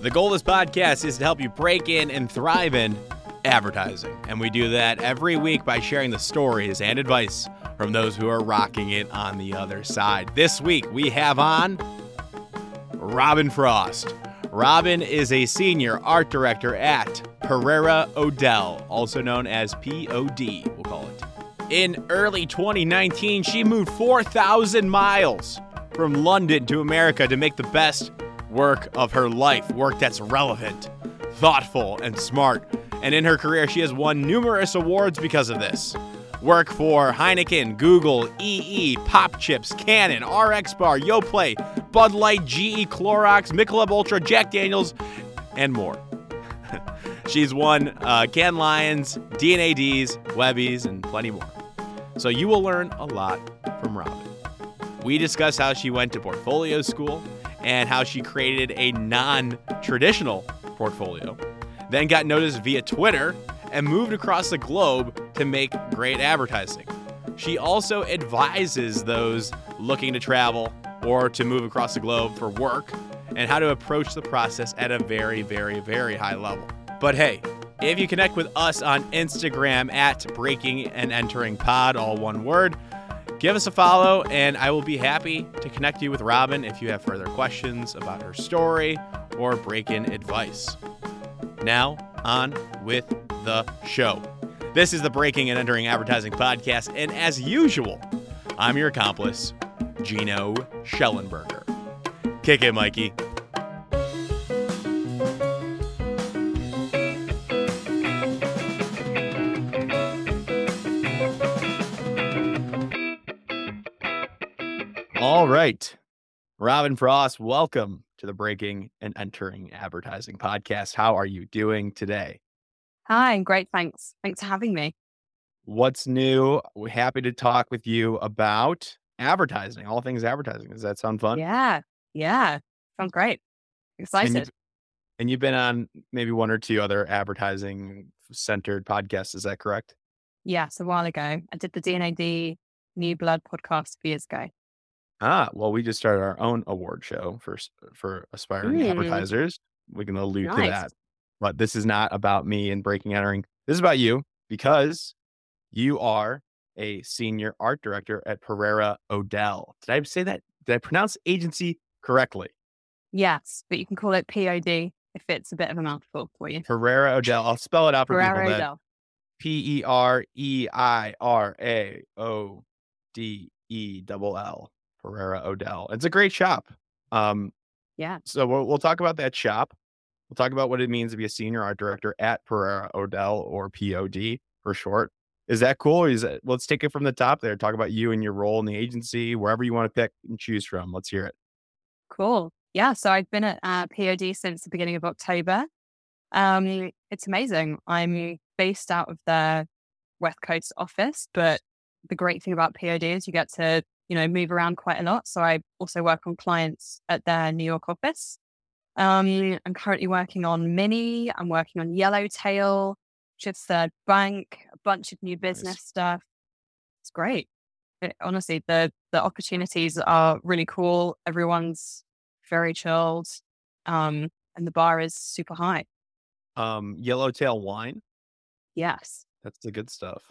The goal of this podcast is to help you break in and thrive in advertising. And we do that every week by sharing the stories and advice from those who are rocking it on the other side. This week we have on Robyn Frost. Robyn is a senior art director at Pereira O'Dell, also known as POD, we'll call it. In early 2019, she moved 4,000 miles from London to America to make the best work of her life, work that's relevant, thoughtful, and smart. And in her career, she has won numerous awards because of this. Work for Heineken, Google, EE, Popchips, Canon, RXBAR, Yoplait, Bud Light, GE, Clorox, Michelob Ultra, Jack Daniels, and more. She's won uh, Cannes Lions, D&ADs, Webbies, and plenty more. So you will learn a lot from Robyn. We discuss how she went to portfolio school and how she created a non traditional portfolio, then got noticed via Twitter and moved across the globe to make great advertising. She also advises those looking to travel or to move across the globe for work and how to approach the process at a very, very, very high level. But hey, if you connect with us on Instagram at Breaking and Entering Pod, all one word, give us a follow and I will be happy to connect you with Robyn if you have further questions about her story or break in advice. Now, on with the show. This is the Breaking and Entering Advertising Podcast, and as usual, I'm your accomplice, Gino Schellenberger. Kick it, Mikey. Right. Robyn Frost, welcome to the Breaking and Entering Advertising Podcast. How are you doing today? Hi, and great. Thanks. Thanks for having me. What's new? We're happy to talk with you about advertising, all things advertising. Does that sound fun? Yeah. Yeah. Sounds great. And Excited. you've, and you've been on maybe one or two other advertising centered podcasts. Is that correct? Yes, a while ago. I did the D&AD New Blood podcast a few years ago. Ah, well, we just started our own award show for s- for aspiring Mm, advertisers. We can allude to nice. that. But this is not about me and breaking entering. This is about you because you are a senior art director at Pereira O'Dell. Did I say that? Did I pronounce agency correctly? Yes, but you can call it POD if it's a bit of a mouthful for you. Pereira O'Dell. I'll spell it out for Pereira people that O'Dell. P E R E I R A O D E double L. Pereira O'Dell. It's a great shop. Um, Yeah. so we'll, we'll talk about that shop. We'll talk about what it means to be a senior art director at Pereira O'Dell or POD for short. Is that cool? Or is it, let's take it from the top there. Talk about you and your role in the agency, wherever you want to pick and choose from. Let's hear it. Cool. Yeah. So I've been at uh, POD since the beginning of October. Um, it's amazing. I'm based out of their West Coast office, but the great thing about POD is you get to, you know, move around quite a lot. So I also work on clients at their New York office. Um, I'm currently working on Mini. I'm working on Yellowtail, Fifth Third Bank, a bunch of new business stuff. It's great. It- honestly, the the opportunities are really cool. Everyone's very chilled, um, and the bar is super high. Um, Yellowtail wine. Yes, That's the good stuff.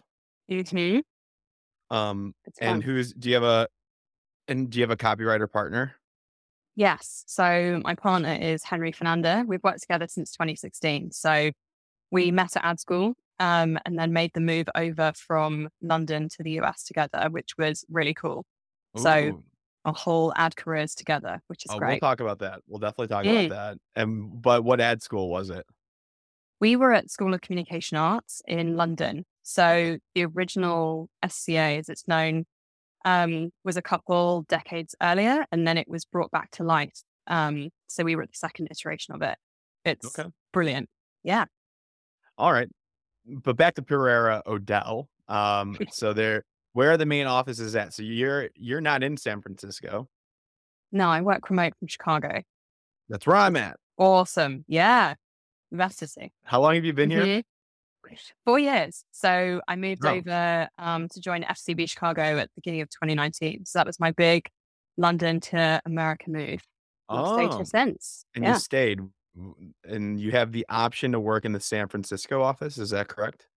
hmm Um, it's and fun. who's do you have a and do you have a copywriter partner? Yes. So my partner is Henry Fernanda. We've worked together since 2016. So we met at ad school um, and then made the move over from London to the US together, which was really cool. So Ooh. our whole ad careers together, which is Oh, we'll great. talk about that. We'll definitely talk Mm. about that. And but what ad school was it? We were at School of Communication Arts in London. So the original SCA, as it's known, um, was a couple decades earlier, and then it was brought back to life. Um, so we were at the second iteration of it. It's Okay. brilliant. Yeah. All right. But back to Pereira O'Dell. Um, so there where are the main offices at? So you're you're not in San Francisco. No, I work remote from Chicago. That's where I'm at. Awesome. Yeah. See. How long have you been here? Mhm. Four years. So I moved Oh. over um, to join FCB Chicago at the beginning of 2019. So that was my big London to America move. Oh, here since. and yeah. you stayed. and you have the option to work in the San Francisco office. Is that correct?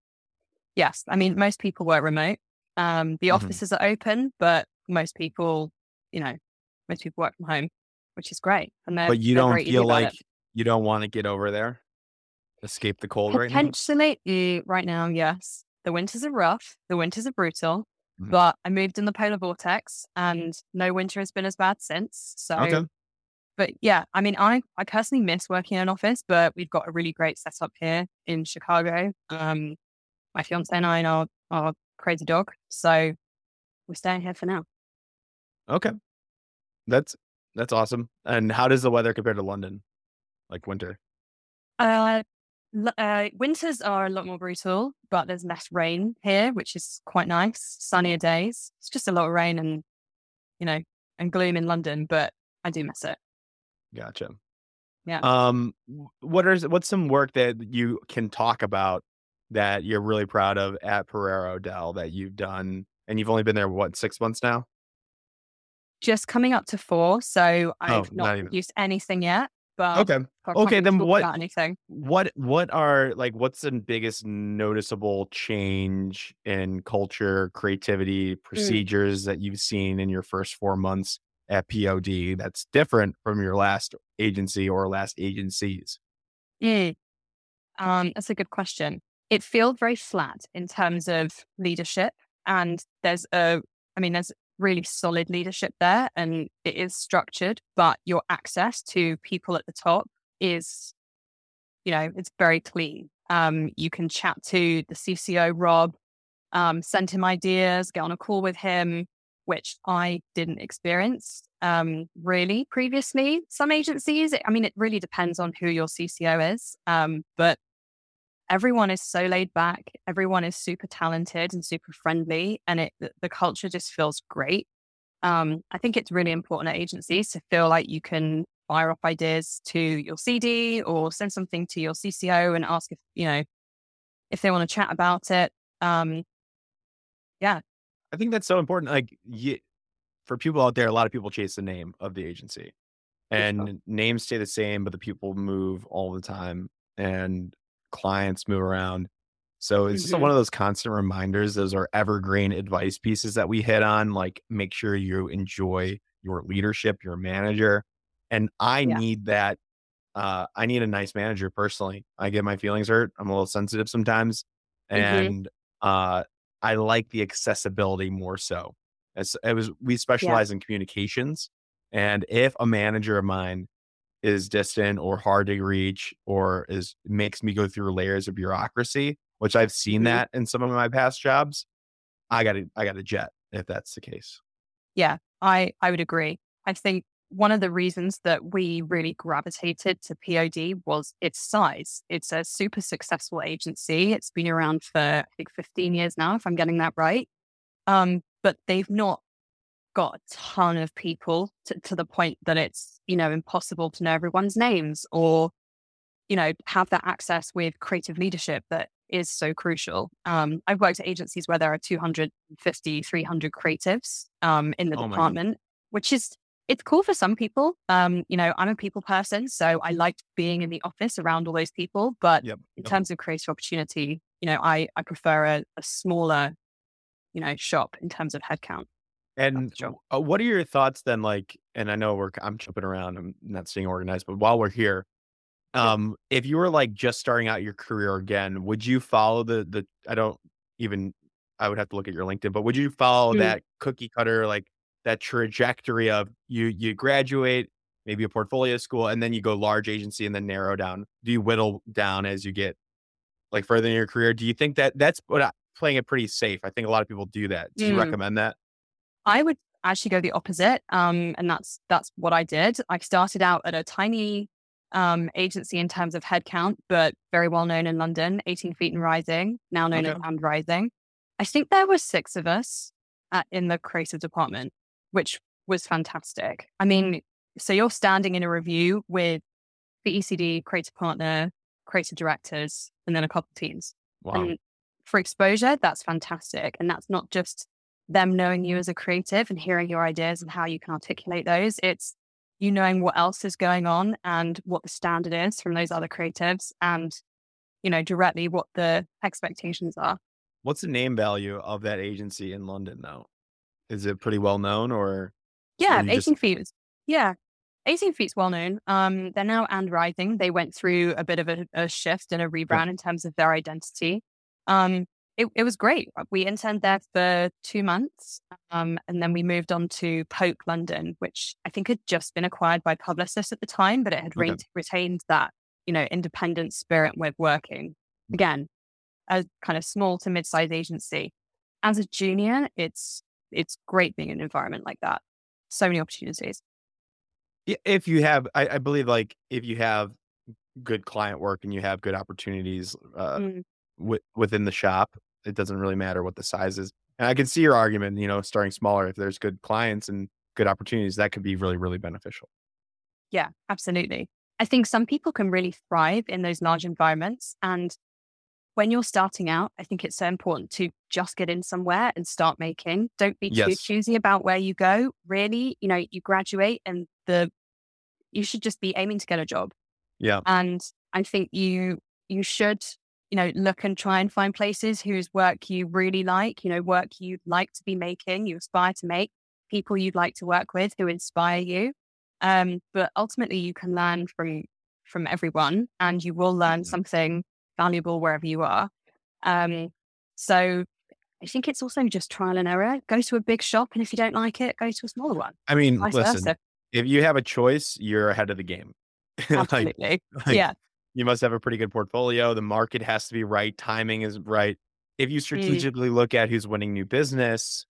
Yes. I mean, most people work remote. Um, the Mhm. offices are open, but most people, you know, most people work from home, which is great. And But you don't feel like it. you don't want to get over there, escape the cold right now. Potentially, mm, right now, yes. The winters are rough. The winters are brutal. Mhm. But I moved in the polar vortex, and no winter has been as bad since. So, Okay. but yeah, I mean, I I personally miss working in an office, but we've got a really great setup here in Chicago. Um, my fiance and I are our our crazy dog, so we're staying here for now. Okay. That's that's awesome. And how does the weather compare to London? Like winter? Uh, uh, winters are a lot more brutal, but there's less rain here, which is quite nice. Sunnier days. It's just a lot of rain and, you know, and gloom in London, but I do miss it. Gotcha. Yeah. Um, what are what's some work that you can talk about that you're really proud of at Pereira Dell that you've done, and you've only been there what six months now? Just coming up to four, so I've Oh, not not even. produced anything yet. But Okay. Okay, then what- anything? What what are like what's the biggest noticeable change in culture, creativity, Mm. procedures that you've seen in your first four months at POD that's different from your last agency or last agencies? Mm. Um, that's a good question. It feels very flat in terms of leadership, and there's a, I mean, there's really solid leadership there, and it is structured. But your access to people at the top is, you know, it's very clean. Um, you can chat to the CCO Rob, um, send him ideas, get on a call with him, which I didn't experience um, really previously. Some agencies, I mean, it really depends on who your CCO is, um, but everyone is so laid back. Everyone is super talented and super friendly, and it the, culture just feels great. Um, I think it's really important at agencies to feel like you can fire off ideas to your CD or send something to your CCO and ask if you know if they want to chat about it. Um, yeah, I think that's so important. Like, you, for people out there, a lot of people chase the name of the agency, and names stay the same, but the people move all the time, and clients move around. So it's just Mhm. one of those constant reminders. Those are evergreen advice pieces that we hit on. Like, make sure you enjoy your leadership, your manager, and I Yeah. need that. Uh, I need a nice manager personally. I get my feelings hurt. I'm a little sensitive sometimes, Mhm. and uh, I like the accessibility more so. As it was, we specialize in communications, and if a manager of mine is distant or hard to reach, or is makes me go through layers of bureaucracy, which I've seen Mhm. that in some of my past jobs, I got to I got to jet if that's the case. Yeah, I I would agree. I think one of the reasons that we really gravitated to POD was its size. It's a super successful agency. It's been around for I think 15 years now, if I'm getting that right. Um, but they've not got a ton of people to, to the point that it's you know impossible to know everyone's names or you know have that access with creative leadership that is so crucial. Um, I've worked at agencies where there are 250, 300 creatives um, in the Oh department, which is it's cool for some people. Um, you know, I'm a people person, so I liked being in the office around all those people. But Yep. in yep. terms of creative opportunity, you know, I I prefer a, a smaller, you know, shop in terms of headcount. And uh, what are your thoughts then? Like, and I know we're I'm jumping around. I'm not staying organized, but while we're here, Yeah. um, if you were like just starting out your career again, would you follow the the? I don't even. I would have to look at your LinkedIn, but would you follow Mm. that cookie cutter like that trajectory of you you graduate maybe a portfolio school and then you go large agency and then narrow down? Do you whittle down as you get like further in your career? Do you think that that's what I, playing it pretty safe? I think a lot of people do that. Do you Mm. recommend that? I would actually go the opposite. Um, and that's that's what I did. I started out at a tiny um, agency in terms of headcount, but very well known in London, 18 Feet and Rising, now known as Okay. And Rising. I think there were six of us at, in the creative department, which was fantastic. I mean, so you're standing in a review with the ECD, creative partner, creative directors, and then a couple of teams. Wow. And for exposure, that's fantastic. And that's not just them knowing you as a creative and hearing your ideas and how you can articulate those. It's you knowing what else is going on and what the standard is from those other creatives and, you know, directly what the expectations are. What's the name value of that agency in London though? Is it pretty well known or? Yeah, 18 just... feet. Yeah. 18 feet's well known. Um, they're now and rising. They went through a bit of a, a shift and a rebrand in terms of their identity. Um, it, it was great. We interned there for two months. Um, and then we moved on to Poke London, which I think had just been acquired by Publicis at the time, but it had okay. re- retained that, you know, independent spirit with working. Mm. Again, a kind of small to mid-sized agency. As a junior, it's it's great being in an environment like that. So many opportunities. If you have, I, I believe, like if you have good client work and you have good opportunities uh, mm. W- within the shop, it doesn't really matter what the size is. And I can see your argument, you know, starting smaller, if there's good clients and good opportunities, that could be really, really beneficial. Yeah, absolutely. I think some people can really thrive in those large environments. And when you're starting out, I think it's so important to just get in somewhere and start making. Don't be too yes. choosy about where you go. Really, you know, you graduate and the you should just be aiming to get a job. Yeah. And I think you you should you know, look and try and find places whose work you really like, you know, work you'd like to be making, you aspire to make, people you'd like to work with who inspire you. Um, but ultimately you can learn from from everyone and you will learn mm-hmm. something valuable wherever you are. Um, so I think it's also just trial and error. Go to a big shop and if you don't like it, go to a smaller one. I mean, listen, versa. if you have a choice, you're ahead of the game. Absolutely. like, like, yeah you must have a pretty good portfolio. The market has to be right. Timing is right. If you mm. strategically mm. look at who's winning new business,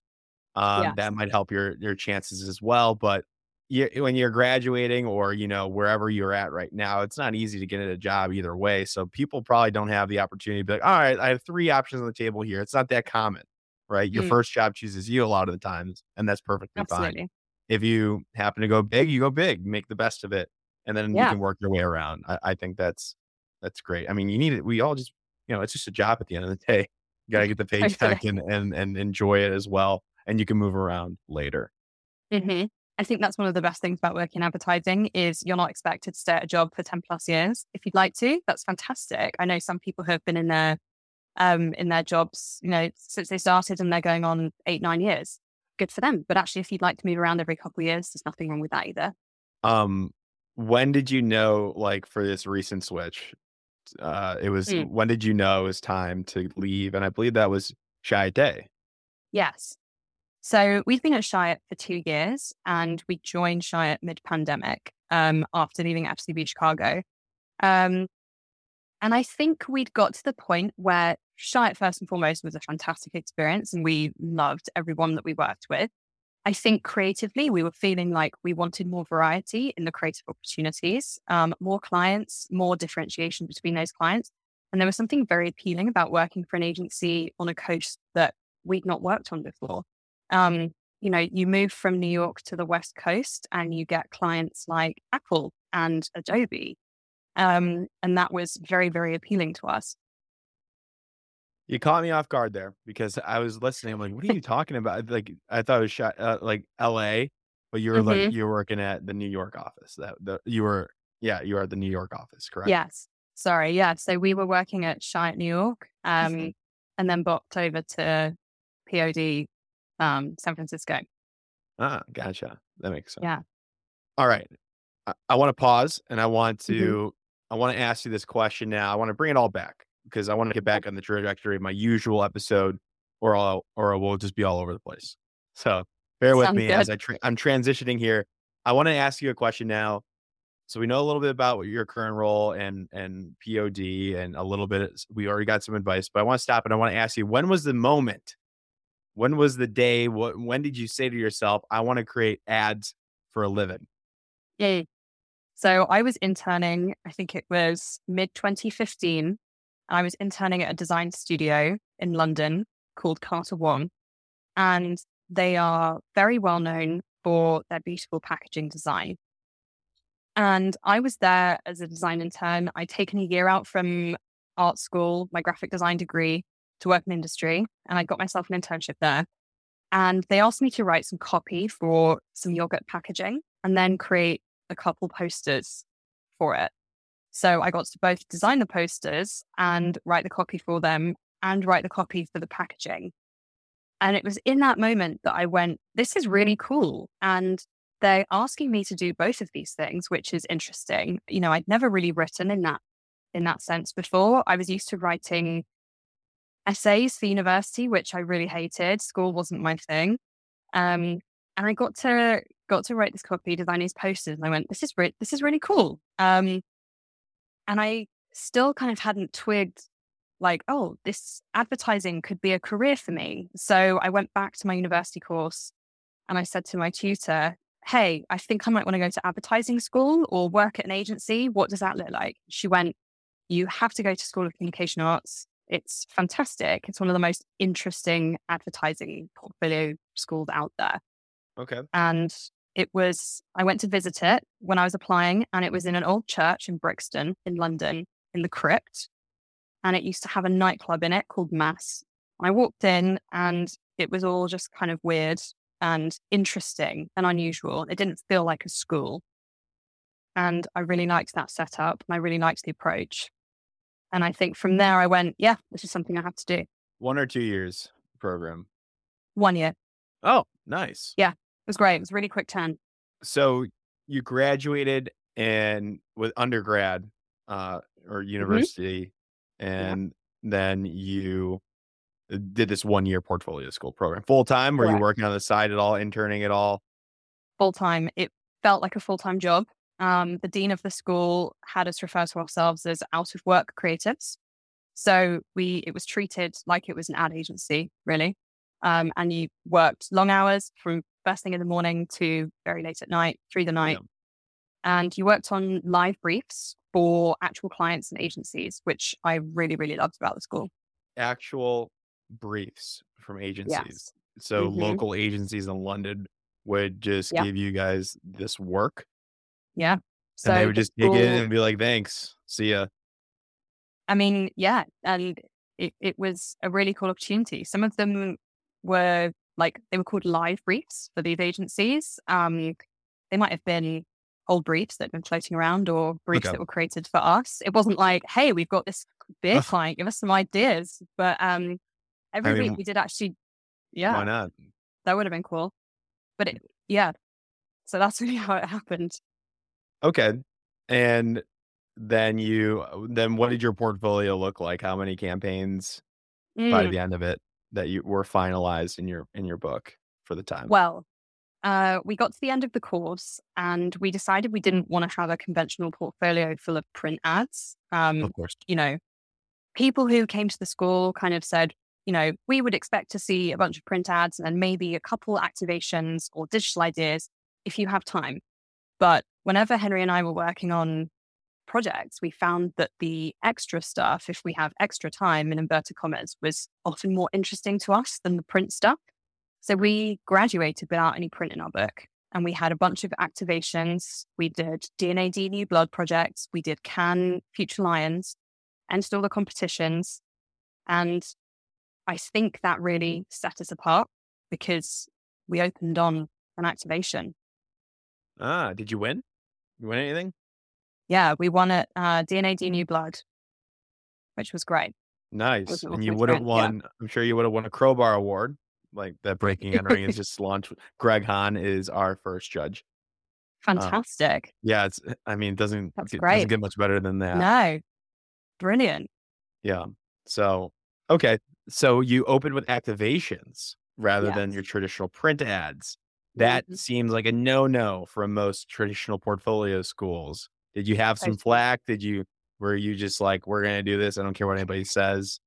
um, yes. that might help your your chances as well. But you, when you're graduating or you know wherever you're at right now, it's not easy to get a job either way. So people probably don't have the opportunity to be like, all right, I have three options on the table here. It's not that common, right? Your mm. first job chooses you a lot of the times, and that's perfectly Absolutely. fine. If you happen to go big, you go big, make the best of it and then yeah. you can work your way around. I, I, think that's that's great. I mean, you need it. We all just, you know, it's just a job at the end of the day. You gotta get the paycheck and and and enjoy it as well, and you can move around later. Mm-hmm. I think that's one of the best things about working in advertising is you're not expected to stay at a job for 10 plus years. If you'd like to, that's fantastic. I know some people have been in their um in their jobs, you know, since they started and they're going on eight, nine years. Good for them. But actually if you'd like to move around every couple of years, there's nothing wrong with that either. Um when did you know like for this recent switch uh it was mm. when did you know it was time to leave? And i believe that was Chiat/Day yes. So we've been at Chiat for two years and we joined Chiat mid-pandemic um after leaving FCB chicago um and i think we'd got to the point where Chiat first and foremost was a fantastic experience and we loved everyone that we worked with I think creatively, we were feeling like we wanted more variety in the creative opportunities, um, more clients, more differentiation between those clients. And there was something very appealing about working for an agency on a coast that we'd not worked on before. Um, you know, you move from New York to the West Coast and you get clients like Apple and Adobe. Um, and that was very, very appealing to us. You caught me off guard there because I was listening. I'm like, what are you talking about? Like, I thought it was shot, uh, like L.A., but you were mm-hmm. like you were working at the New York office. That the, you were, yeah, you are at the New York office, correct? Yes. Sorry, yeah. So we were working at Chiat New York, um, mm-hmm. and then bopped over to POD, um, San Francisco. Ah, gotcha. That makes sense. Yeah. All right. I, I want to pause and I want to mm-hmm. I want to ask you this question now. I want to bring it all back because I want to get back on the trajectory of my usual episode, or I'll or we'll just be all over the place. So bear with Sounds me good. as I tra- I'm transitioning here. I want to ask you a question now. So we know a little bit about your current role and and POD and a little bit. We already got some advice, but I want to stop and I want to ask you: When was the moment? When was the day? What? When did you say to yourself, "I want to create ads for a living"? Yeah. So I was interning. I think it was mid 2015 I was interning at a design studio in London called Carter Wong. And they are very well known for their beautiful packaging design. And I was there as a design intern. I'd taken a year out from art school, my graphic design degree, to work in industry. And I got myself an internship there. And they asked me to write some copy for some yogurt packaging and then create a couple posters for it. So I got to both design the posters and write the copy for them and write the copy for the packaging. And it was in that moment that I went, this is really cool. And they're asking me to do both of these things, which is interesting. You know, I'd never really written in that in that sense before. I was used to writing essays for university, which I really hated. School wasn't my thing. Um, and I got to got to write this copy, design these posters, and I went, "This is re- this is really cool." Um, and I still kind of hadn't twigged, like, "Oh, this advertising could be a career for me." So I went back to my university course, and I said to my tutor, "Hey, I think I might want to go to advertising school or work at an agency. What does that look like?" She went, "You have to go to School of Communication Arts. It's fantastic. It's one of the most interesting advertising portfolio schools out there." Okay. And it was, I went to visit it when I was applying, and it was in an old church in Brixton in London in the crypt. And it used to have a nightclub in it called Mass. I walked in and it was all just kind of weird and interesting and unusual. It didn't feel like a school. And I really liked that setup and I really liked the approach. And I think from there I went, yeah, this is something I have to do. One or two years program. One year. Oh, nice. Yeah. It was great. It was a really quick turn. So you graduated and with undergrad uh, or university, and then you uh, did this one year portfolio school program full time. Were you working on the side at all, interning at all? Full time. It felt like a full time job. Um, the dean of the school had us refer to ourselves as out of work creatives. So we it was treated like it was an ad agency, really. Um, and you worked long hours from first thing in the morning to very late at night, through the night. Yeah. And you worked on live briefs for actual clients and agencies, which I really, really loved about the school. Actual briefs from agencies. Yes. So Mhm. local agencies in London would just Yeah. give you guys this work, Yeah. So and they would the just dig in and be like, "Thanks, see ya." I mean, yeah, and it, it was a really cool opportunity. Some of them were like they were called live briefs for these agencies. Um, they might have been old briefs that have been floating around or briefs Okay. that were created for us. It wasn't like, hey, we've got this Ugh. client, give us some ideas. But um, every mean, week we did actually, yeah, Why not? that would have been cool. But it, yeah, so that's really how it happened. Okay. And then you then what did your portfolio look like? How many campaigns by Mm. the end of it that you were finalized in your in your book for the time? Well, uh, we got to the end of the course and we decided we didn't want to have a conventional portfolio full of print ads. Um, of course. you know, people who came to the school kind of said, you know, we would expect to see a bunch of print ads and maybe a couple activations or digital ideas if you have time. But whenever Henry and I were working on projects, we found that the extra stuff, if we have extra time in inverted commas, was often more interesting to us than the print stuff. So we graduated without any print in our book. And we had a bunch of activations. We did D&AD New Blood projects. We did Cannes Future Lions, entered all the competitions. And I think that really set us apart because we opened on an activation. Ah, did you win? You win anything? Yeah, we won at uh, D&AD New Blood, which was great. Nice. And you would have won, I'm sure you would have won a crowbar award. Like that breaking entering is just launched. Greg Hahn is our first judge. Fantastic. Yeah, it's I mean, it doesn't That's it great. doesn't get much better than that. No, brilliant. Yeah. So, okay. So you opened with activations rather than your traditional print ads. That Mhm. seems like a no-no for most traditional portfolio schools. Did you have some flack? Did you were you just like, we're gonna do this? I don't care what anybody says.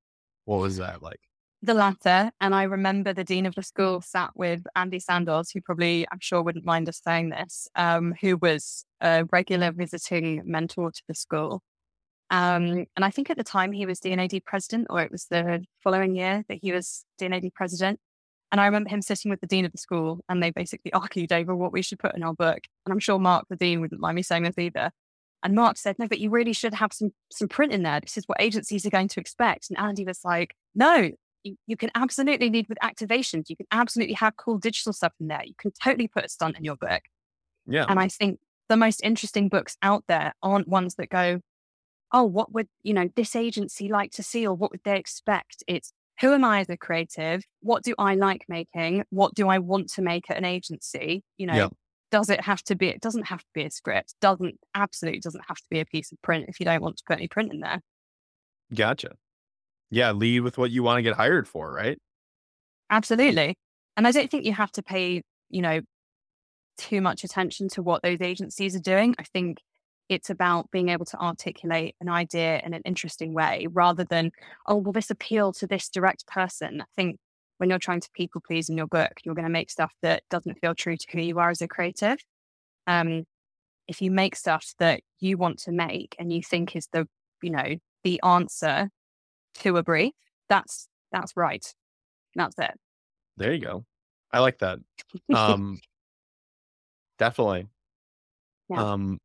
What was that like? The latter. And I remember the dean of the school sat with Andy Sandoz, who probably, I'm sure, wouldn't mind us saying this, um, who was a regular visiting mentor to the school. Um, and I think at the time he was D&AD president, or it was the following year that he was D&AD president. And I remember him sitting with the dean of the school, and they basically argued over what we should put in our book. And I'm sure Mark, the dean, wouldn't mind me saying this either. And Mark said, "No, but you really should have some some print in there. This is what agencies are going to expect." And Andy was like, "No, you, you can absolutely lead with activations. You can absolutely have cool digital stuff in there. You can totally put a stunt in your book." Yeah. And I think the most interesting books out there aren't ones that go, oh, what would, you know, this agency like to see or what would they expect? It's who am I as a creative? What do I like making? What do I want to make at an agency? You know, Yeah. Does it have to be, it doesn't have to be a script, doesn't, absolutely doesn't have to be a piece of print if you don't want to put any print in there. Gotcha. Yeah, lead with what you want to get hired for, right? Absolutely. And I don't think you have to pay, you know, too much attention to what those agencies are doing. I think it's about being able to articulate an idea in an interesting way rather than, oh, will this appeal to this direct person? I think when you're trying to people please in your book, you're going to make stuff that doesn't feel true to who you are as a creative. Um, if you make stuff that you want to make and you think is the, you know, the answer to a brief, that's that's right. That's it. There you go. I like that. Um definitely. Yeah. Um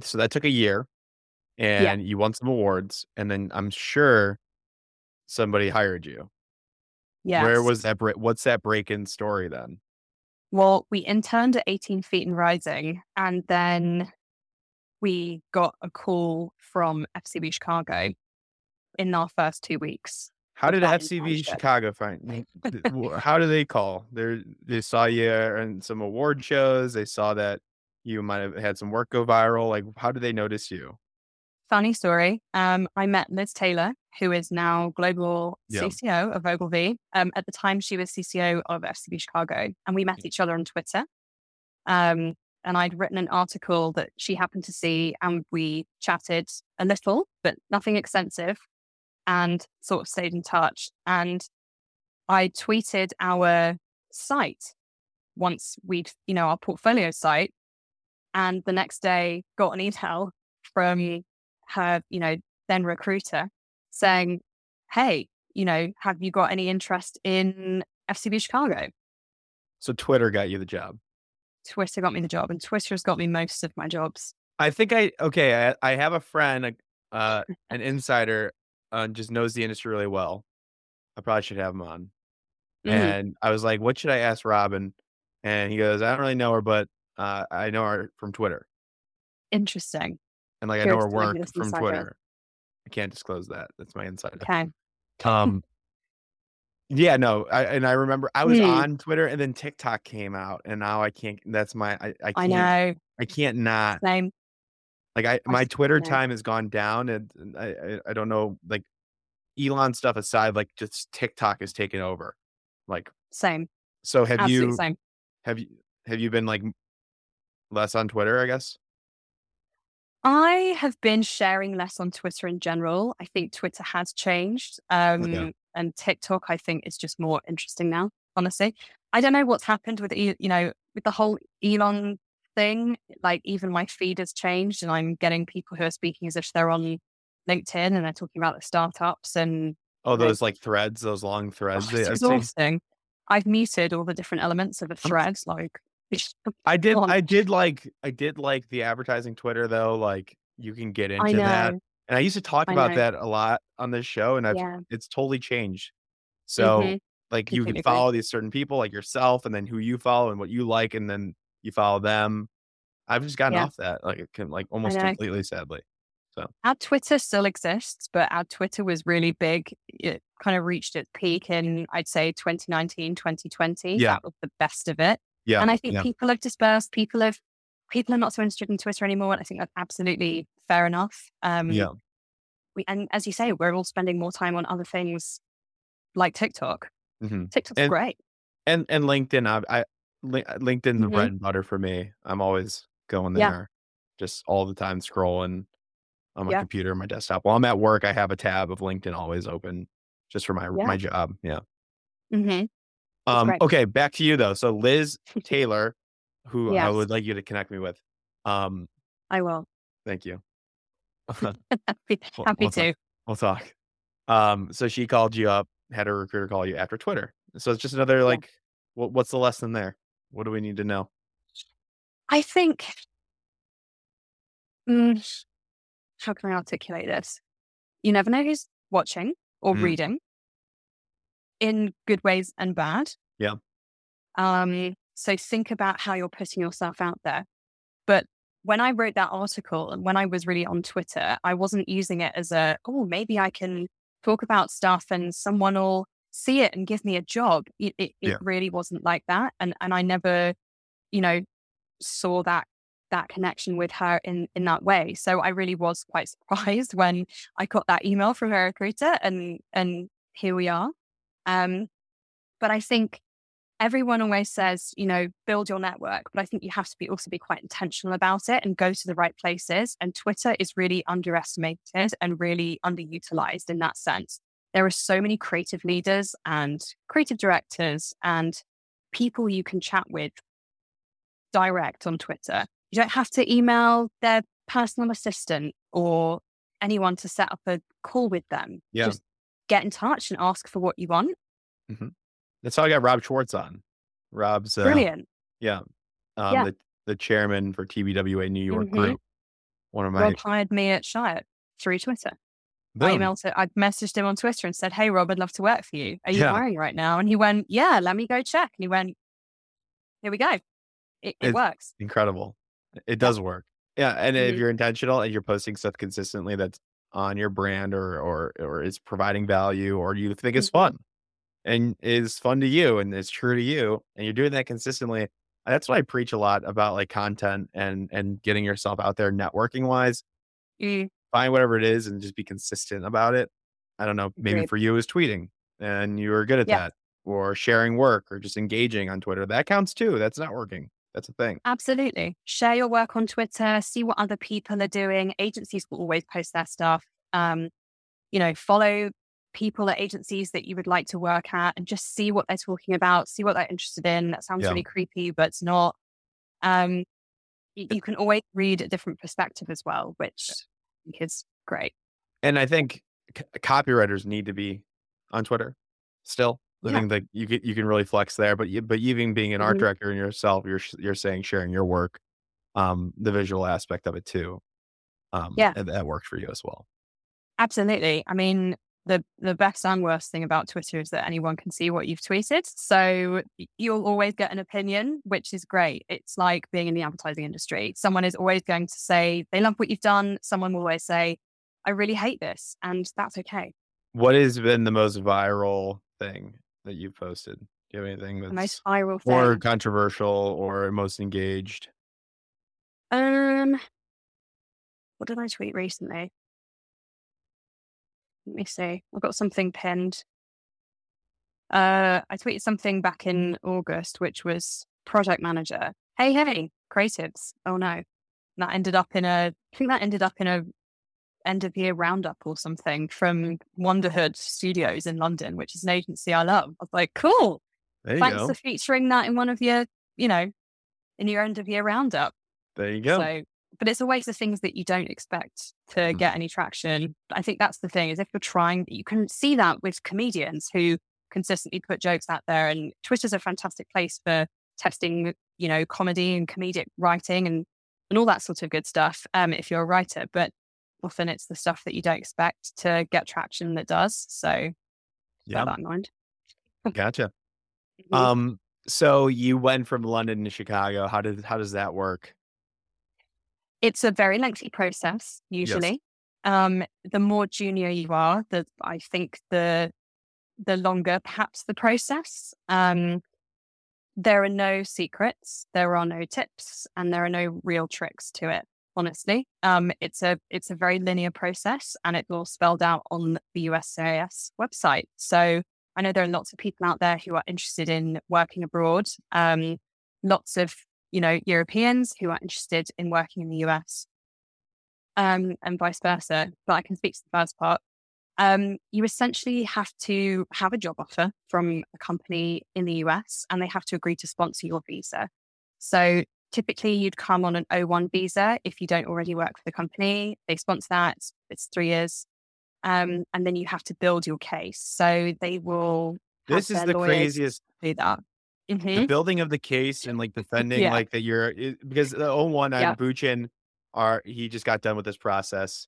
so that took a year and you won some awards and then I'm sure somebody hired you. Yes. Where was that break? What's that break in story then? Well, we interned at 18 Feet and Rising, and then we got a call from FCB Chicago in our first two weeks. How did FCB. Chicago find? me? How do they call? They they saw you in some award shows. They saw that you might have had some work go viral. Like, how did they notice you? Funny story. Um, I met Liz Taylor, who is now global Yeah. CCO of Ogilvy. Um, at the time, she was CCO of FCB Chicago, and we met each other on Twitter. Um, and I'd written an article that she happened to see, and we chatted a little, but nothing extensive, and sort of stayed in touch. And I tweeted our site once we'd, you know, our portfolio site. And the next day got an email from her, you know, then recruiter saying, Hey, you know, have you got any interest in FCB Chicago? So Twitter got you the job. Twitter got me the job, and Twitter has got me most of my jobs. I think I okay. I, I have a friend, uh, an insider, uh, just knows the industry really well. I probably should have him on. Mhm. And I was like, "What should I ask Robyn?" And he goes, "I don't really know her, but uh, I know her from Twitter, Interesting. and like I know her to know who work from. Twitter. I can't disclose that. That's my insider." Okay. Um, yeah, no, I, and I remember I was Hmm. on Twitter, and then TikTok came out, and now I can't. That's my I, I can't I know. I can't not Same. like I my Twitter know. time has gone down, and I, I don't know like Elon stuff aside, like just TikTok is taking over. Like, Same. so have you same. have you have you been like less on Twitter? I guess. I have been sharing less on Twitter in general. I think Twitter has changed. Um, and TikTok, I think, is just more interesting now, honestly. I don't know what's happened with, you know, with the whole Elon thing. Like, even my feed has changed, and I'm getting people who are speaking as if they're on LinkedIn and they're talking about the startups and Oh, those like threads, those long threads. oh, it's I've exhausting. I've muted all the different elements of a thread. Like, I did. I did like. I did like the advertising Twitter though. Like you can get into that, and I used to talk I about know. that a lot on this show, and I've Yeah. it's totally changed. So Mhm. like you can follow these certain people like yourself, and then who you follow and what you like, and then you follow them. I've just gotten Yeah. off that, like it can like almost completely, sadly. So our Twitter still exists, but our Twitter was really big. It kind of reached its peak in, I'd say, 2019, 2020. Yeah. That was the best of it. Yeah, and I think yeah. people have dispersed. People have, people are not so interested in Twitter anymore. And I think that's absolutely fair enough. Um, yeah, we, and as you say, we're all spending more time on other things like TikTok. hmm TikTok's And- great. and and LinkedIn. I, I LinkedIn the Mhm. bread and butter for me. I'm always going Yeah. there, just all the time scrolling on my Yeah. computer, my desktop. While I'm at work, I have a tab of LinkedIn always open, just for my Yeah. my job. Yeah. hmm Um. Okay, back to you though. So Liz Taylor, who I would like you to connect me with. Um. I will. Thank you. Happy, We'll- happy we'll talk. to. We'll talk. Um. So she called you up, had a recruiter call you after Twitter. So it's just another like, what what's the lesson there? What do we need to know? I think, mm, how can I articulate this? You never know who's watching or Mm. reading in good ways and bad. Yeah. Um, so think about how you're putting yourself out there. But when I wrote that article and when I was really on Twitter, I wasn't using it as a, oh, maybe I can talk about stuff and someone will see it and give me a job. It, it, Yeah. it really wasn't like that. And, and I never, you know, saw that that connection with her in in that way. So I really was quite surprised when I got that email from her recruiter and and here we are. Um, but I think everyone always says, you know, build your network, but I think you have to be also be quite intentional about it and go to the right places. And Twitter is really underestimated and really underutilized in that sense. There are so many creative leaders and creative directors and people you can chat with direct on Twitter. You don't have to email their personal assistant or anyone to set up a call with them. Yeah. Just get in touch and ask for what you want. That's how I got Rob Schwartz on. Rob's uh, Brilliant. yeah, um, Yeah. the the chairman for TBWA New York Mhm. Group. One of my Rob hired me at Chiat through Twitter. I emailed it, I messaged him on Twitter and said, Hey Rob, I'd love to work for you. Are you Yeah. hiring right now? And he went, Yeah, let me go check. And he went, Here we go. It, it It's- works. incredible. It does work. Yeah, and if Mhm. you're intentional and you're posting stuff consistently that's on your brand or or or is providing value or you think it's Mhm. fun and is fun to you and is true to you and you're doing that consistently. That's what I preach a lot about like content and and getting yourself out there networking wise. Mm, Find whatever it is and just be consistent about it. I don't know, maybe Agreed. for you is tweeting and you're good at Yeah. that or sharing work or just engaging on Twitter. That counts too. That's networking. That's a thing. Absolutely. Share your work on Twitter, see what other people are doing. Agencies will always post their stuff. Um, you know, follow people at agencies that you would like to work at and just see what they're talking about, see what they're interested in. That sounds Yeah. really creepy, but it's not. Um, y- you can always read a different perspective as well, which I is great. And I think c- copywriters need to be on Twitter still. I Yeah. think that you can you can really flex there, but you, but even being an art Mhm. director and yourself, you're you're saying sharing your work, um, the visual aspect of it too. Um, Yeah. and that works for you as well. Absolutely. I mean, the the best and worst thing about Twitter is that anyone can see what you've tweeted. So you'll always get an opinion, which is great. It's like being in the advertising industry. Someone is always going to say they love what you've done. Someone will always say, I really hate this. And that's okay. What has been the most viral thing that you've posted? Do you have anything that's most viral thing. more controversial or most engaged? Um what did I tweet recently? Let me see. I've got something pinned. Uh, I tweeted something back in August, which was project manager. Hey, hey, creatives. Oh no. That ended up in a, I think that ended up in a end of year roundup or something from Wonderhood Studios in London, which is an agency I love. I was like, cool. There you Thanks go. for featuring that in one of your, you know, in your end of year roundup. There you go. So, but it's always the things that you don't expect to Mm. get any traction. I think that's the thing is if you're trying, you can see that with comedians who consistently put jokes out there. And Twitter's a fantastic place for testing, you know, comedy and comedic writing and and all that sort of good stuff. Um, if you're a writer, but often it's the stuff that you don't expect to get traction that does. So yeah, that in mind. gotcha. Mhm. Um, so you went from London to Chicago. How did how does that work? It's a very lengthy process, usually. Um, the more junior you are, the I think the the longer perhaps the process. Um, there are no secrets, there are no tips, and there are no real tricks to it. Honestly, um, it's a it's a very linear process, and it's all spelled out on the USCIS website. So I know there are lots of people out there who are interested in working abroad. Um, lots of you know Europeans who are interested in working in the US, um, and vice versa. But I can speak to the first part. Um, you essentially have to have a job offer from a company in the US, and they have to agree to sponsor your visa. So typically, you'd come on an O1 visa if you don't already work for the company. They sponsor that; it's, three years. Um, and then you have to build your case. So they will. This is the craziest do that. the Mhm. building of the case and like defending Yeah. like that you're it- because the O1 Yeah. and Buchin are he just got done with this process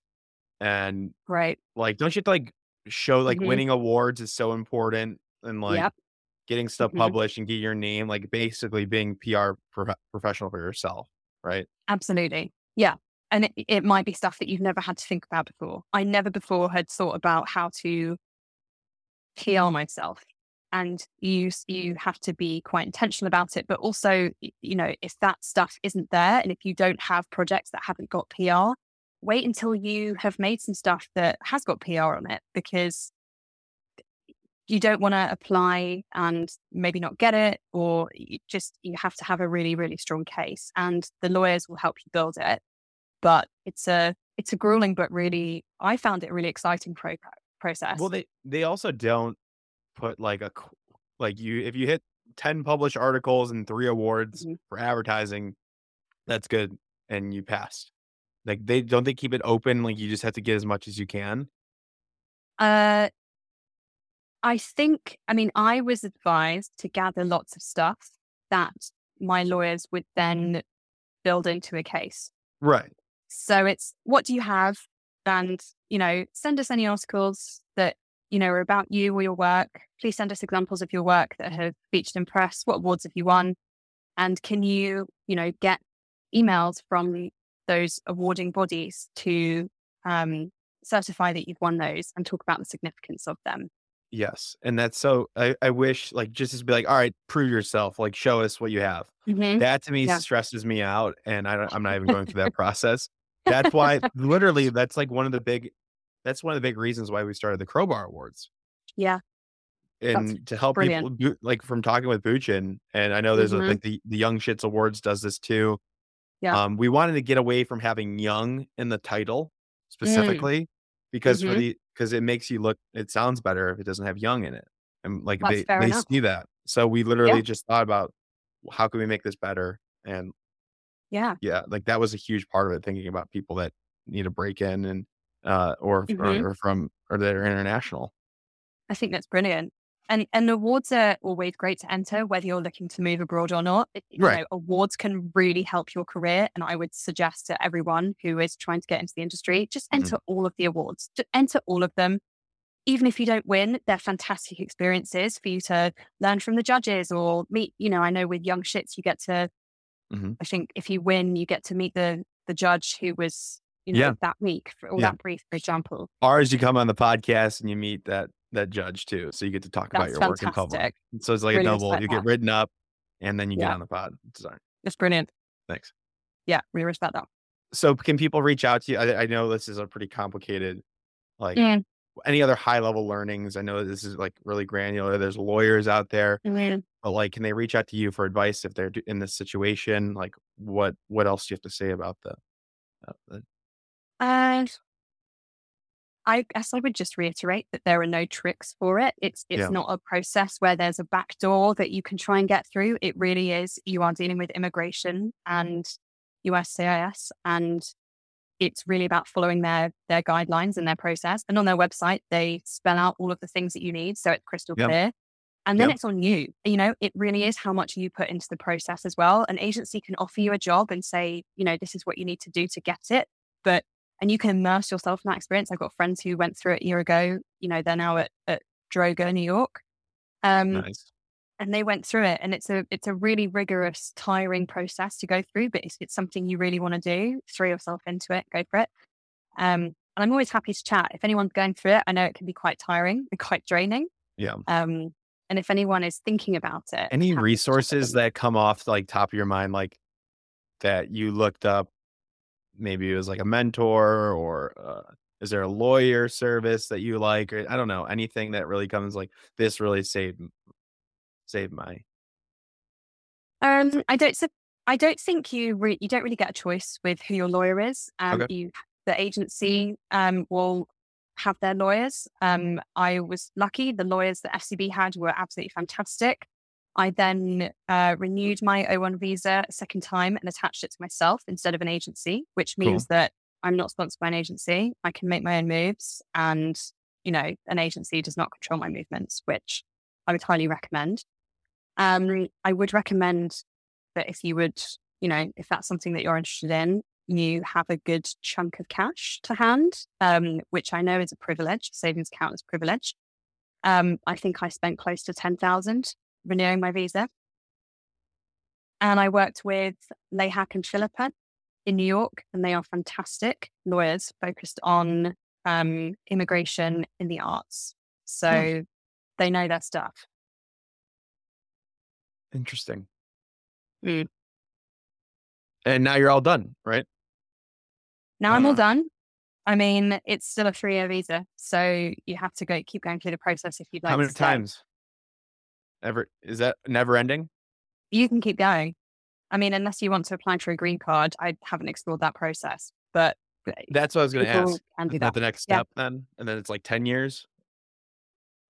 and Right. like don't you have to like show like Mhm. winning awards is so important and like Yep. Getting stuff Mhm. published and get your name like basically being PR prof- professional for yourself right Absolutely. Yeah. And it, it might be stuff that you've never had to think about before. I never before had thought about how to PR myself. And you you have to be quite intentional about it. But also, you know, if that stuff isn't there and if you don't have projects that haven't got PR, wait until you have made some stuff that has got PR on it because you don't want to apply and maybe not get it, or you just you have to have a really, really strong case. And the lawyers will help you build it. But it's a it's a grueling but really I found it a really exciting pro- process. Well, they they also don't put like a like you if you hit 10 published articles and three awards mm-hmm. for advertising, that's good and you passed. Like they don't they keep it open like you just have to get as much as you can? Uh I think I mean I was advised to gather lots of stuff that my lawyers would then build into a case. Right. So it's what do you have? And, you know, send us any articles that, you know, are about you or your work. Please send us examples of your work that have featured in press. What awards have you won? And can you, you know, get emails from those awarding bodies to um, certify that you've won those and talk about the significance of them. Yes. And that's so, I, I wish like just to be like, all right, prove yourself, like show us what you have. Mm-hmm. That to me yeah. stresses me out. And I don't, I'm not even going through that process. That's why literally that's like one of the big, that's one of the big reasons why we started the Crowbar Awards. Yeah. And that's to help brilliant. people like from talking with Buchan, and I know there's mm-hmm. a, like the, the Young Shits Awards does this too. Yeah. Um, we wanted to get away from having young in the title mm. specifically mm. Because mm-hmm. for the because it makes you look it sounds better if it doesn't have young in it. And like That's they, they see that. So we literally yeah. just thought about how can we make this better? And yeah. Yeah. Like that was a huge part of it, thinking about people that need a break in and uh or, mm-hmm. or or from or that are international. I think that's brilliant. And and awards are always great to enter, whether you're looking to move abroad or not. You right. know, awards can really help your career. And I would suggest to everyone who is trying to get into the industry, just mm-hmm. enter mm-hmm. all of the awards. Just enter all of them. Even if you don't win, they're fantastic experiences for you to learn from the judges or meet. You know, I know with young shits, you get to. Mm-hmm. I think if you win, you get to meet the the judge who was you know, yeah. that week for, all yeah. that brief, for example. Or as you come on the podcast and you meet that that judge too. So you get to talk That's about your fantastic. work in public. So it's like brilliant a double. You get written up and then you yeah. get on the pod. Sorry. It's brilliant. Thanks. Yeah, we respect that. So can people reach out to you? I, I know this is a pretty complicated, like mm. any other high level learnings. I know this is like really granular. There's lawyers out there, mm-hmm. but like, can they reach out to you for advice if they're in this situation? Like, what what else do you have to say about the? Uh, the... Uh, I guess I would just reiterate that there are no tricks for it. It's it's yeah. not a process where there's a back door that you can try and get through. It really is you are dealing with immigration and USCIS and it's really about following their their guidelines and their process. And on their website, they spell out all of the things that you need so it's crystal yep. clear. And then yep. it's on you. You know, it really is how much you put into the process as well. An agency can offer you a job and say, you know, this is what you need to do to get it. But and you can immerse yourself in that experience. I've got friends who went through it a year ago. You know, they're now at, at Droga, New York. Um, nice. And they went through it, and it's a it's a really rigorous, tiring process to go through. But it's, it's something you really want to do. Throw yourself into it. Go for it. Um, and I'm always happy to chat. If anyone's going through it, I know it can be quite tiring and quite draining. Yeah. Um, and if anyone is thinking about it, any resources that come off like top of your mind, like that you looked up maybe it was like a mentor or uh, is there a lawyer service that you like or i don't know anything that really comes like this really saved saved my um i don't i don't think you re- you don't really get a choice with who your lawyer is um okay. you the agency um will have their lawyers. Um i was lucky the lawyers that FCB had were absolutely fantastic I then uh, renewed my O1 visa a second time and attached it to myself instead of an agency, which means cool. that I'm not sponsored by an agency. I can make my own moves and, you know, an agency does not control my movements, which I would highly recommend. Um, I would recommend that if you would, you know, if that's something that you're interested in, you have a good chunk of cash to hand, um, which I know is a privilege. Savings account is privilege. Um, I think I spent close to 10,000 renewing my visa. And I worked with Lehak and Philippa in New York, and they are fantastic lawyers focused on um, immigration in the arts. So they know their stuff. Interesting. Mm. And now you're all done, right? Now I'm all Uh, done. I mean, it's still a three year visa. So you have to go keep going through the process if you'd like How to many times? Ever is that never ending? You can keep going. I mean, unless you want to apply for a green card, I haven't explored that process, but uh, That's what I was going to ask. can do that the next Yeah. step then? And then it's like 10 years?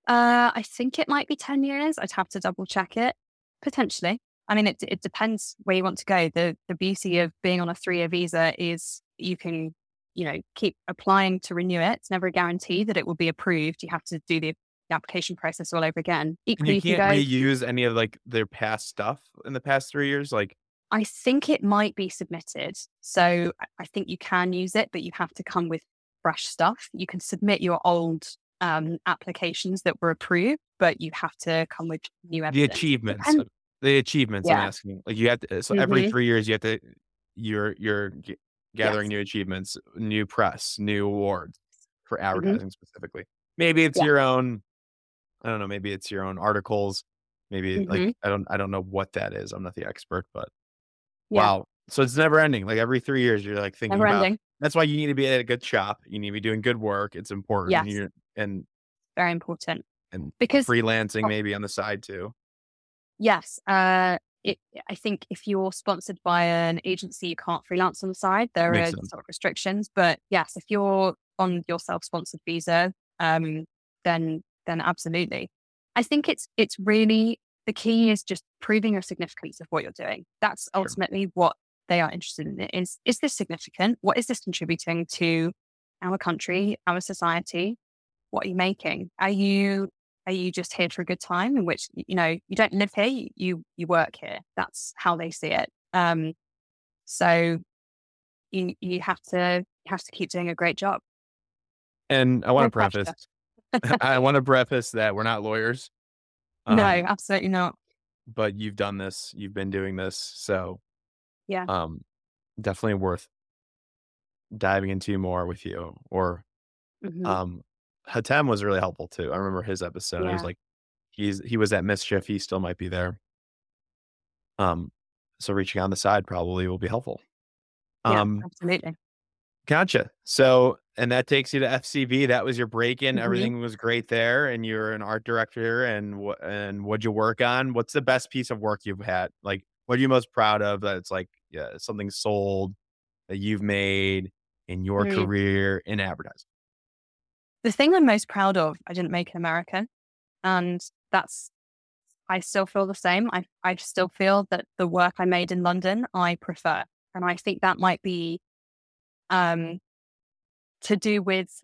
Uh, I think it might be 10 years. I'd have to double check it. Potentially. I mean, it, it depends where you want to go. The, the beauty of being on a three year visa is you can, you know, keep applying to renew it. It's never a guarantee that it will be approved. You have to do the, the application process all over again. And Equally, you you can can't go, reuse any of like their past stuff in the past three years? Like, I think it might be submitted. So I- think you can use it, but you have to come with fresh stuff. You can submit your old um, applications that were approved, but you have to come with new evidence. the achievements. Depends- The achievements I'm asking. Like you have to so every Mhm. three years you have to you're you're g- gathering new achievements, new press, new awards for Mm-hmm. advertising specifically. Maybe it's Yeah. your own I don't know, maybe it's your own articles. Maybe like Mhm. I don't I don't know what that is. I'm not the expert, but Yeah. wow. So it's never ending. Like every three years you're like thinking Never about ending. that's why you need to be at a good shop. You need to be doing good work. It's important. Yes. You're, and Very important. And because freelancing Oh. maybe on the side too. Yes. Uh, it, I think if you're sponsored by an agency, you can't freelance on the side. There Makes are sense. sort of restrictions, but yes, if you're on your self-sponsored visa, um, then then absolutely. I think it's it's really the key is just proving your significance of what you're doing. That's Sure. ultimately what they are interested in. Is is this significant? What is this contributing to our country, our society? What are you making? Are you are you just here for a good time in which you know you don't live here you you, work here that's how they see it um so you you have to you have to keep doing a great job And I want No to preface pressure. I want to preface that we're not lawyers. no um, absolutely not but you've done this, you've been doing this, so Yeah. um, definitely worth diving into more with you. Or Mhm. um, Hatem was really helpful too. I remember his episode. It was like he's he was at mischief. He still might be there. Um, so reaching on the side probably will be helpful. yeah Um, absolutely Gotcha. So, and that takes you to FCB. That was your break in. Mhm. Everything was great there, and you're an art director. And what and what'd you work on? What's the best piece of work you've had? Like, what are you most proud of? That's like yeah, something sold that you've made in your Mm. career in advertising. the thing i'm most proud of i didn't make in america and that's i still feel the same i i still feel that the work i made in london i prefer and i think that might be um to do with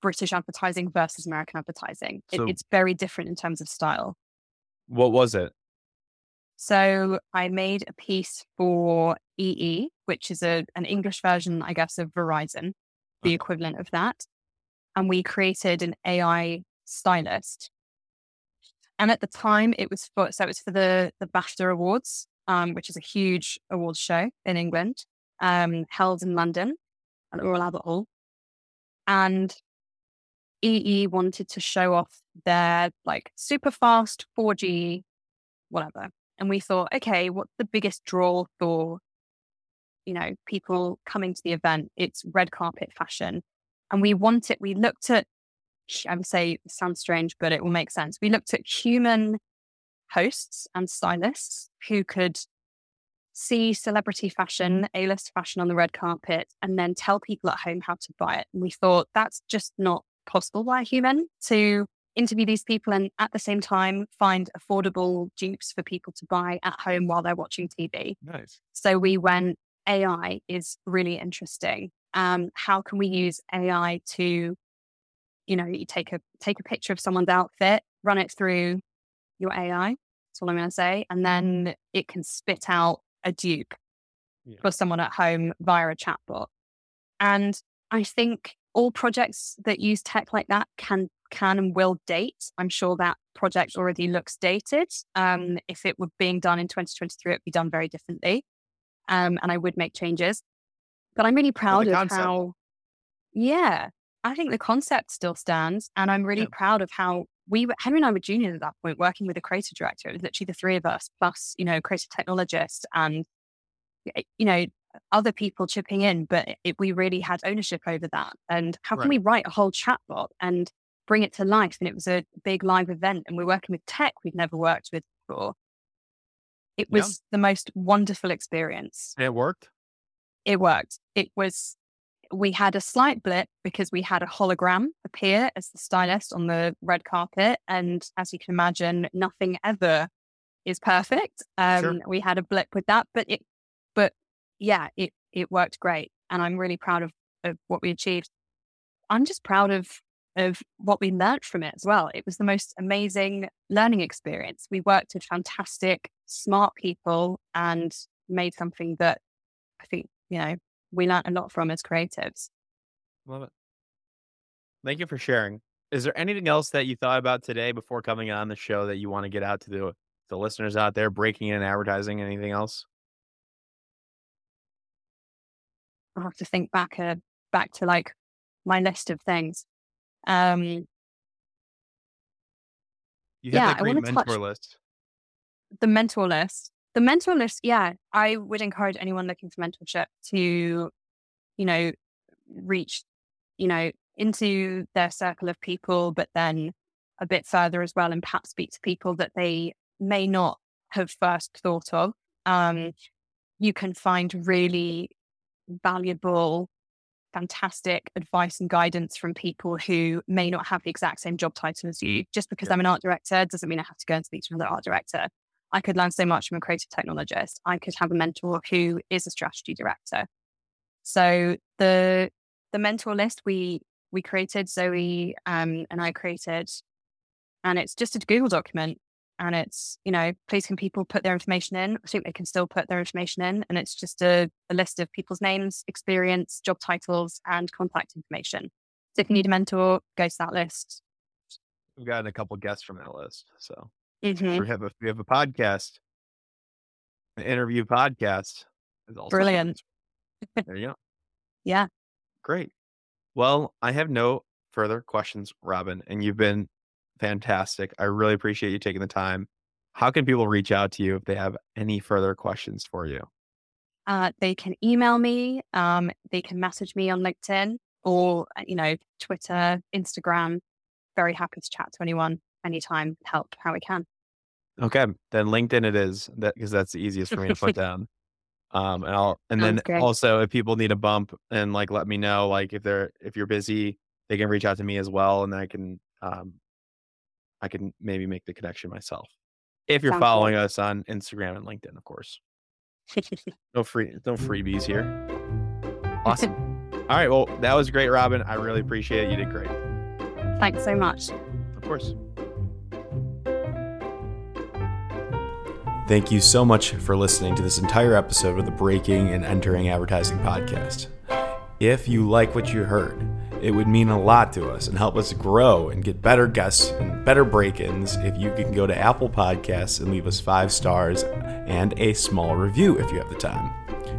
british advertising versus american advertising it, it's very different in terms of style What was it? so i made a piece for EE which is a an english version i guess of verizon the Okay. equivalent of that and we created an ai stylist and at the time it was for so it was for the the BAFTA awards um, which is a huge awards show in England um, held in London Royal Albert Hall and EE wanted to show off their like super fast 4G whatever. And we thought okay what's the biggest draw for you know people coming to the event? It's red carpet fashion. And we wanted we looked at I would say sounds strange, but it will make sense. We looked at human hosts and stylists who could see celebrity fashion, A list fashion on the red carpet, and then tell people at home how to buy it. And we thought that's just not possible by a human to interview these people and at the same time find affordable dupes for people to buy at home while they're watching TV. Nice. So we went, AI is really interesting. Um, how can we use AI to, you know, you take a take a picture of someone's outfit, run it through your AI. That's all I'm going to say, and then it can spit out a dupe Yeah. for someone at home via a chatbot. And I think all projects that use tech like that can can and will date. I'm sure that project already looks dated. Um, if it were being done in 2023, it'd be done very differently. um, and I would make changes. But I'm really proud of how, yeah, I think the concept still stands. And I'm really yeah. proud of how we were, Henry and I were juniors at that point, working with a creative director. It was literally the three of us, plus, you know, creative technologist and, you know, other people chipping in. But it, we really had ownership over that. And how can right. we write a whole chatbot and bring it to life? And it was a big live event. And we're working with tech we've never worked with before. It was yeah. the most wonderful experience. It worked. It worked. It was we had a slight blip because we had a hologram appear as the stylist on the red carpet. And as you can imagine, nothing ever is perfect. Um, sure. We had a blip with that, but it, but yeah, it, it worked great. And I'm really proud of, of what we achieved. I'm just proud of, of what we learned from it as well. It was the most amazing learning experience. We worked with fantastic, smart people and made something that I think, you know, we learn a lot from as creatives. Love it. Thank you for sharing. Is there anything else that you thought about today before coming on the show that you want to get out to the, the listeners out there, breaking in advertising? Anything else? i have to think back uh, back to like my list of things. Um, you yeah, I want to mentor touch list. The mentor list the mentor list, yeah, I would encourage anyone looking for mentorship to, you know, reach, you know, into their circle of people, but then a bit further as well, and perhaps speak to people that they may not have first thought of. Um, you can find really valuable, fantastic advice and guidance from people who may not have the exact same job title as you. Just because yeah. I'm an art director doesn't mean I have to go and speak to another art director. I could learn so much from a creative technologist. I could have a mentor who is a strategy director. So the the mentor list we we created, Zoe um, and I created, and it's just a Google document. And it's, you know, please can people put their information in? I think they can still put their information in. And it's just a, a list of people's names, experience, job titles, and contact information. So if you need a mentor, go to that list. We've gotten a couple guests from that list. So Mm-hmm. We have a we have a podcast, an interview podcast. Brilliant. there you go. Yeah. Great. Well, I have no further questions, Robyn, and you've been fantastic. I really appreciate you taking the time. How can people reach out to you if they have any further questions for you? Uh, they can email me. Um, they can message me on LinkedIn or uh, you know Twitter, Instagram. Very happy to chat to anyone anytime. Help how we can. Okay, then LinkedIn it is that because that's the easiest for me to put down. Um, and I'll and Sounds then great. also if people need a bump and like let me know like if they're if you're busy they can reach out to me as well and I can um I can maybe make the connection myself if you're Sounds following us on Instagram and LinkedIn of course. no free no freebies here. Awesome. All right, well that was great, Robyn. I really appreciate it. You did great. Thanks so much. Of course. Thank you so much for listening to this entire episode of the Breaking and Entering Advertising podcast. If you like what you heard, it would mean a lot to us and help us grow and get better guests and better break ins if you can go to Apple Podcasts and leave us five stars and a small review if you have the time.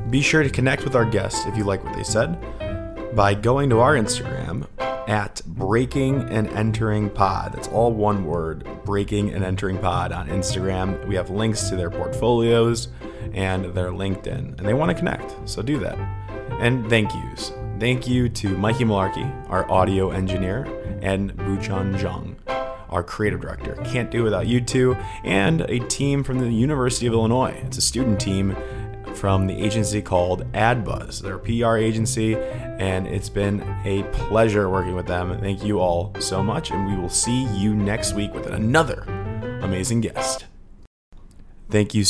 Be sure to connect with our guests if you like what they said by going to our Instagram at Breaking and Entering Pod. That's all one word, Breaking and Entering Pod on Instagram. We have links to their portfolios and their LinkedIn, and they want to connect, so do that. And thank yous. Thank you to Mikey Malarkey, our audio engineer, and Buchan Zhang, our creative director. Can't do without you two, and a team from the University of Illinois. It's a student team from the agency called AdBuzz. They're a PR agency, and it's been a pleasure working with them. Thank you all so much, and we will see you next week with another amazing guest. Thank you